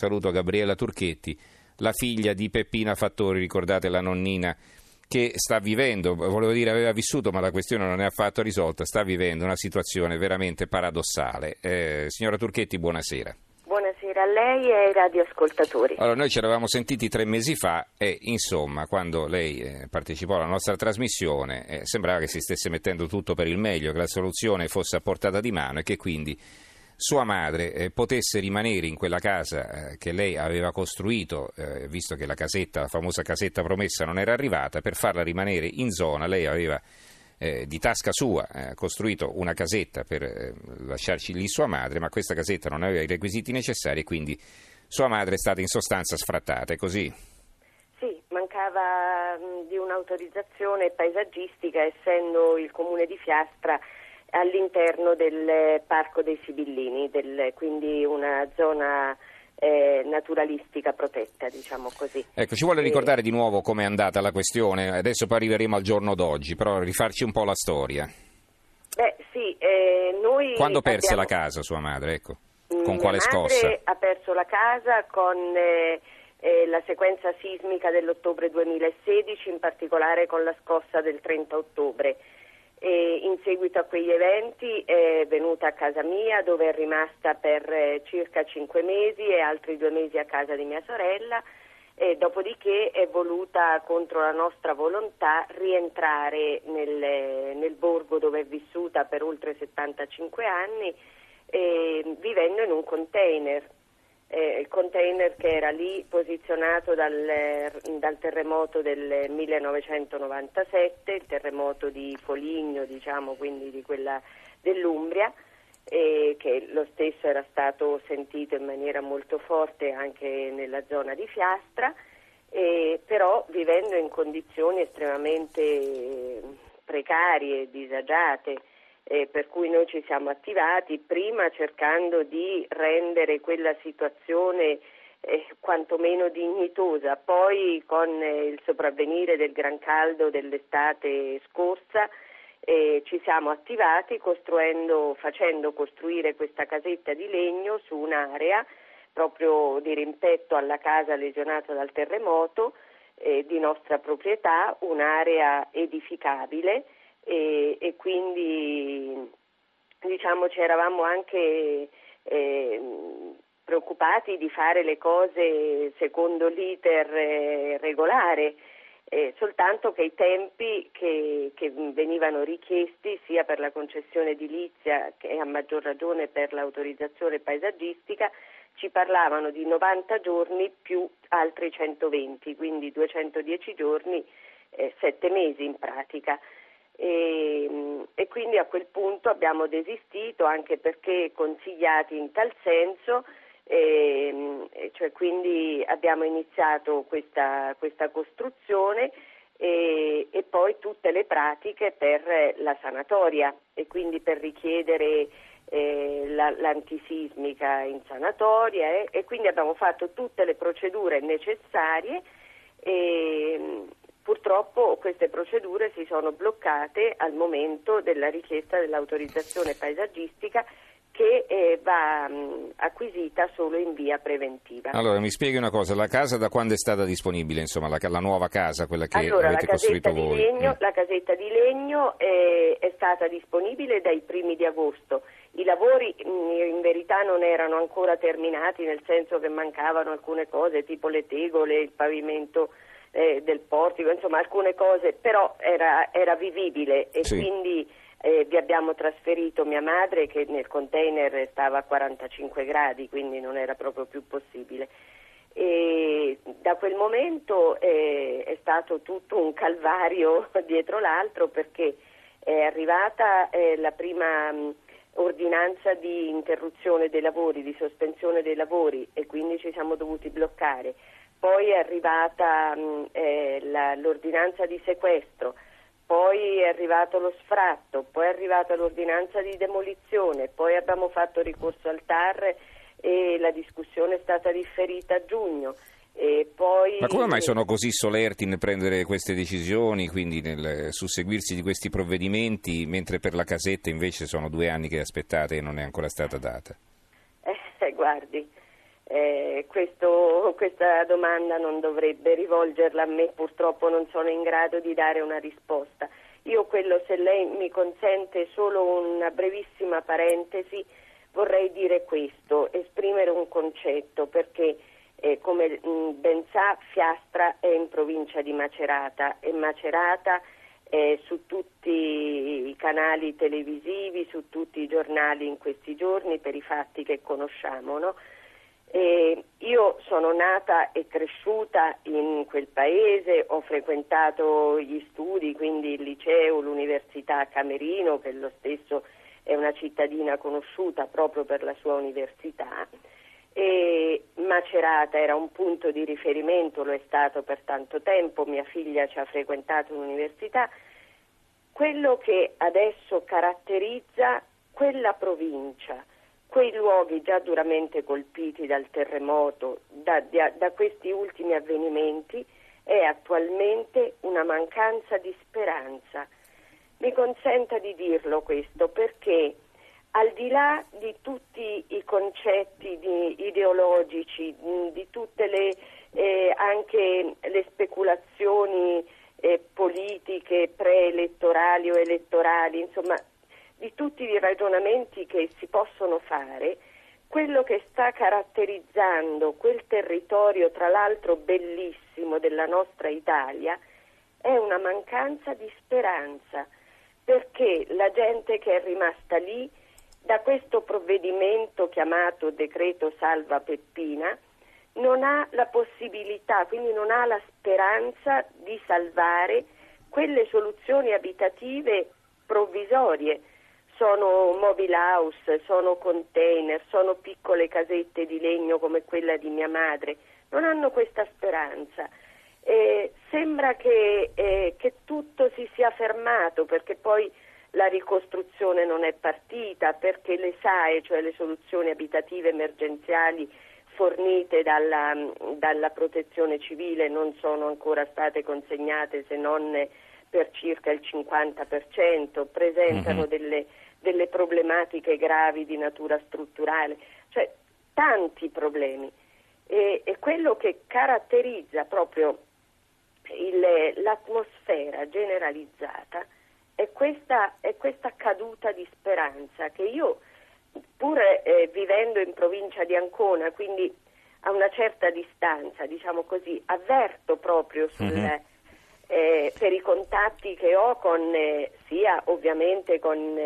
Saluto Gabriella Turchetti, la figlia di Peppina Fattori, ricordate la nonnina che sta vivendo, volevo dire aveva vissuto ma la questione non è affatto risolta, sta vivendo una situazione veramente paradossale. Eh, signora Turchetti, buonasera. Buonasera a lei e ai radioascoltatori. Allora, noi ci eravamo sentiti tre mesi fa e insomma, quando lei eh, partecipò alla nostra trasmissione, eh, sembrava che si stesse mettendo tutto per il meglio, che la soluzione fosse a portata di mano e che quindi sua madre eh, potesse rimanere in quella casa eh, che lei aveva costruito, eh, visto che la casetta, la famosa casetta promessa non era arrivata, per farla rimanere in zona lei aveva eh, di tasca sua eh, costruito una casetta per eh, lasciarci lì sua madre, ma questa casetta non aveva i requisiti necessari e quindi sua madre è stata in sostanza sfrattata, è così? Sì, mancava mh, di un'autorizzazione paesaggistica essendo il comune di Fiastra all'interno del Parco dei Sibillini, del, quindi una zona eh, naturalistica protetta, diciamo così. Ecco, ci vuole ricordare di nuovo com'è andata la questione, adesso poi arriveremo al giorno d'oggi, però rifarci un po' la storia. Beh, sì, eh, noi Quando perse abbiamo... la casa sua madre, ecco? Con quale scossa? madre ha perso la casa con eh, eh, la sequenza sismica dell'ottobre 2016, in particolare con la scossa del 30 ottobre. E in seguito a quegli eventi è venuta a casa mia dove è rimasta per eh, circa cinque mesi e altri due mesi a casa di mia sorella. E dopodiché è voluta contro la nostra volontà rientrare nel, nel borgo dove è vissuta per oltre 75 anni eh, vivendo in un container eh, il container che era lì posizionato dal, dal, terremoto del 1997, il terremoto di Foligno, diciamo, quindi di quella dell'Umbria, eh, che lo stesso era stato sentito in maniera molto forte anche nella zona di Fiastra, eh, però vivendo in condizioni estremamente precarie, disagiate eh, per cui noi ci siamo attivati, prima cercando di rendere quella situazione eh, quantomeno dignitosa, poi con eh, il sopravvenire del gran caldo dell'estate scorsa eh, ci siamo attivati facendo costruire questa casetta di legno su un'area proprio di rimpetto alla casa lesionata dal terremoto eh, di nostra proprietà, un'area edificabile e, e quindi diciamo ci eravamo anche eh, preoccupati di fare le cose secondo l'iter eh, regolare, eh, soltanto che i tempi che, che, venivano richiesti sia per la concessione edilizia che a maggior ragione per l'autorizzazione paesaggistica ci parlavano di 90 giorni più altri 120, quindi 210 giorni, eh, 7 mesi in pratica e, e, quindi a quel punto abbiamo desistito anche perché consigliati in tal senso, e, cioè quindi abbiamo iniziato questa, questa costruzione e, e, poi tutte le pratiche per la sanatoria e quindi per richiedere eh, la, l'antisismica in sanatoria eh, e quindi abbiamo fatto tutte le procedure necessarie e, Purtroppo queste procedure si sono bloccate al momento della richiesta dell'autorizzazione paesaggistica che eh, va mh, acquisita solo in via preventiva. Allora mi spieghi una cosa, la casa da quando è stata disponibile, insomma la, la nuova casa, quella che allora, avete costruito voi? Legno, mm. La casetta di legno eh, è stata disponibile dai primi di agosto, i lavori mh, in verità non erano ancora terminati nel senso che mancavano alcune cose tipo le tegole, il pavimento eh, del portico, insomma alcune cose, però era, era vivibile e sì. quindi eh, vi abbiamo trasferito mia madre che nel container stava a 45 gradi, quindi non era proprio più possibile. E da quel momento eh, è stato tutto un calvario dietro l'altro perché è arrivata eh, la prima mh, ordinanza di interruzione dei lavori, di sospensione dei lavori e quindi ci siamo dovuti bloccare poi è arrivata mh, eh, la, l'ordinanza di sequestro, poi è arrivato lo sfratto, poi è arrivata l'ordinanza di demolizione, poi abbiamo fatto ricorso al TAR e la discussione è stata differita a giugno. Poi... Ma come mai sono così solerti nel prendere queste decisioni, quindi nel susseguirsi di questi provvedimenti, mentre per la casetta invece sono due anni che aspettate e non è ancora stata data? Eh, guardi, eh, questo, questa domanda non dovrebbe rivolgerla a me, purtroppo non sono in grado di dare una risposta. Io quello, se lei mi consente solo una brevissima parentesi, vorrei dire questo, esprimere un concetto, perché eh, come mh, ben sa Fiastra è in provincia di Macerata e Macerata è su tutti i canali televisivi, su tutti i giornali in questi giorni per i fatti che conosciamo. No? Eh, io sono nata e cresciuta in quel paese, ho frequentato gli studi, quindi il liceo, l'università a Camerino, che lo stesso è una cittadina conosciuta proprio per la sua università. E Macerata era un punto di riferimento, lo è stato per tanto tempo, mia figlia ci ha frequentato l'università. Quello che adesso caratterizza quella provincia, quei luoghi già duramente colpiti dal terremoto, da, da, da questi ultimi avvenimenti, è attualmente una mancanza di speranza. Mi consenta di dirlo questo perché al di là di tutti i concetti di, ideologici, di tutte le, eh, anche le speculazioni eh, politiche preelettorali o elettorali, insomma di tutti i ragionamenti che si possono fare, quello che sta caratterizzando quel territorio, tra l'altro bellissimo, della nostra Italia, è una mancanza di speranza, perché la gente che è rimasta lì, da questo provvedimento chiamato decreto salva Peppina, non ha la possibilità, quindi non ha la speranza di salvare quelle soluzioni abitative provvisorie sono mobile house, sono container, sono piccole casette di legno come quella di mia madre, non hanno questa speranza. Eh, sembra che, eh, che tutto si sia fermato perché poi la ricostruzione non è partita, perché le SAE, cioè le soluzioni abitative emergenziali fornite dalla, dalla protezione civile, non sono ancora state consegnate se non per circa il 50%, presentano mm-hmm. delle delle problematiche gravi di natura strutturale, cioè tanti problemi. E, e quello che caratterizza proprio il, l'atmosfera generalizzata è questa, è questa, caduta di speranza che io, pur eh, vivendo in provincia di Ancona, quindi a una certa distanza, diciamo così, avverto proprio sul, mm-hmm. eh, per i contatti che ho con, eh, sia ovviamente con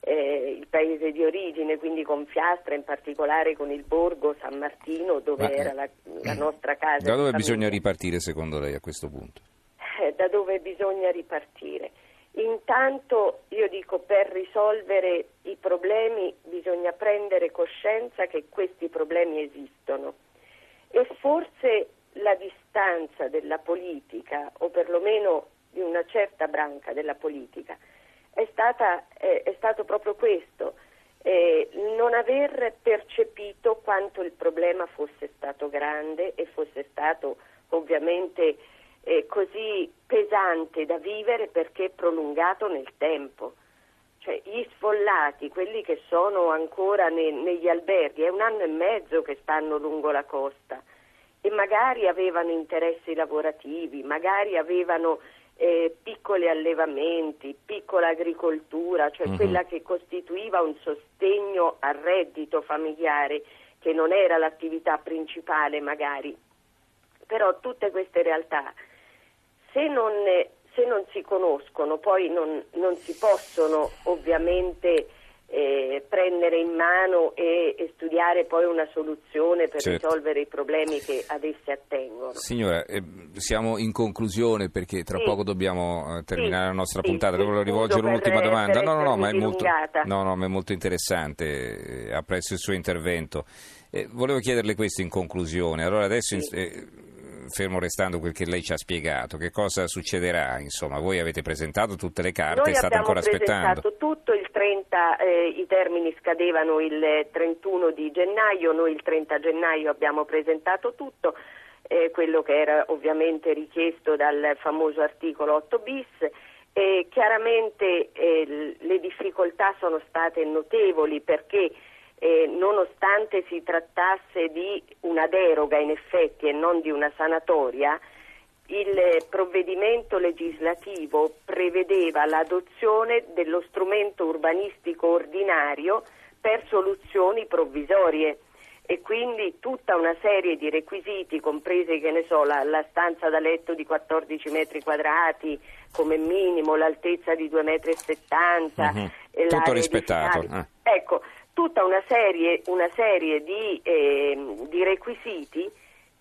eh, eh, il paese di origine, quindi con Fiastra, in particolare con il borgo San Martino, dove Ma, era la, la, nostra casa. Da dove bisogna ripartire secondo lei a questo punto? Eh, da dove bisogna ripartire? Intanto io dico per risolvere i problemi bisogna prendere coscienza che questi problemi esistono e forse la distanza della politica o perlomeno di una certa branca della politica è, stata, eh, è stato proprio questo, eh, non aver percepito quanto il problema fosse stato grande e fosse stato ovviamente eh, così pesante da vivere perché prolungato nel tempo. Cioè, gli sfollati, quelli che sono ancora ne, negli alberghi, è un anno e mezzo che stanno lungo la costa e magari avevano interessi lavorativi, magari avevano eh, piccoli allevamenti, piccola agricoltura, cioè uh-huh. quella che costituiva un sostegno al reddito familiare, che non era l'attività principale magari. Però tutte queste realtà, se non, se non si conoscono, poi non, non si possono ovviamente eh, prendere in mano e, e, studiare poi una soluzione per certo. risolvere i problemi che ad esse attengono. Signora, eh, siamo in conclusione perché tra sì. poco dobbiamo eh, terminare sì. la nostra sì. puntata. Devo rivolgere un'ultima domanda. No, no, no, ma è, molto, no, no, ma è molto interessante. Eh, apprezzo il suo intervento. Eh, volevo chiederle questo in conclusione. Allora adesso fermo restando quel che lei ci ha spiegato, che cosa succederà? Insomma, voi avete presentato tutte le carte, Noi state ancora aspettando. tutto, il 30, eh, i termini scadevano il 31 di gennaio, noi il 30 gennaio abbiamo presentato tutto. Eh, quello che era ovviamente richiesto dal famoso articolo 8 bis. E chiaramente eh, le difficoltà sono state notevoli perché eh, nonostante si trattasse di una deroga in effetti e non di una sanatoria, il provvedimento legislativo prevedeva l'adozione dello strumento urbanistico ordinario per soluzioni provvisorie e quindi tutta una serie di requisiti, compresi che ne so, la, la stanza da letto di 14 metri quadrati come minimo, l'altezza di 2,70 metri. Uh-huh. Tutto rispettato. Eh. Ecco, tutta una serie, una serie di, eh, di, requisiti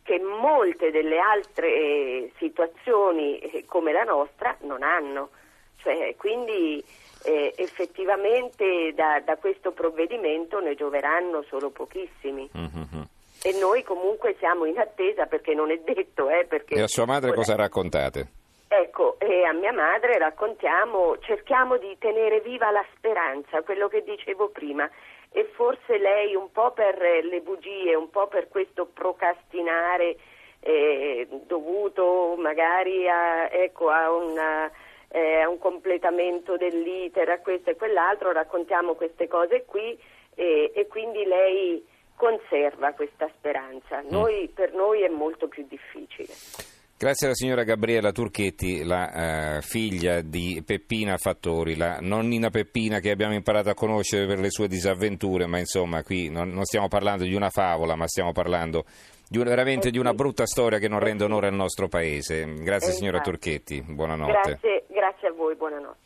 che molte delle altre eh, situazioni eh, come la nostra non hanno. Cioè, quindi eh, effettivamente da, da, questo provvedimento ne gioveranno solo pochissimi. Mm-hmm. E noi comunque siamo in attesa perché non è detto. Eh, e a sua madre cosa raccontate? Ecco, e a mia madre raccontiamo, cerchiamo di tenere viva la speranza, quello che dicevo prima, e forse lei un po' per le bugie, un po' per questo procrastinare eh, dovuto magari a, ecco, a una eh, a un completamento dell'iter, a questo e quell'altro, raccontiamo queste cose qui e, e quindi lei conserva questa speranza. Mm. Noi, per noi è molto più difficile. Grazie alla signora Gabriela Turchetti, la uh, figlia di Peppina Fattori, la nonnina Peppina che abbiamo imparato a conoscere per le sue disavventure, ma insomma qui non, non stiamo parlando di una favola, ma stiamo parlando di una, veramente eh di una brutta storia che non eh rende onore al nostro paese. Grazie eh signora Turchetti, buonanotte. Grazie, grazie a voi, buonanotte.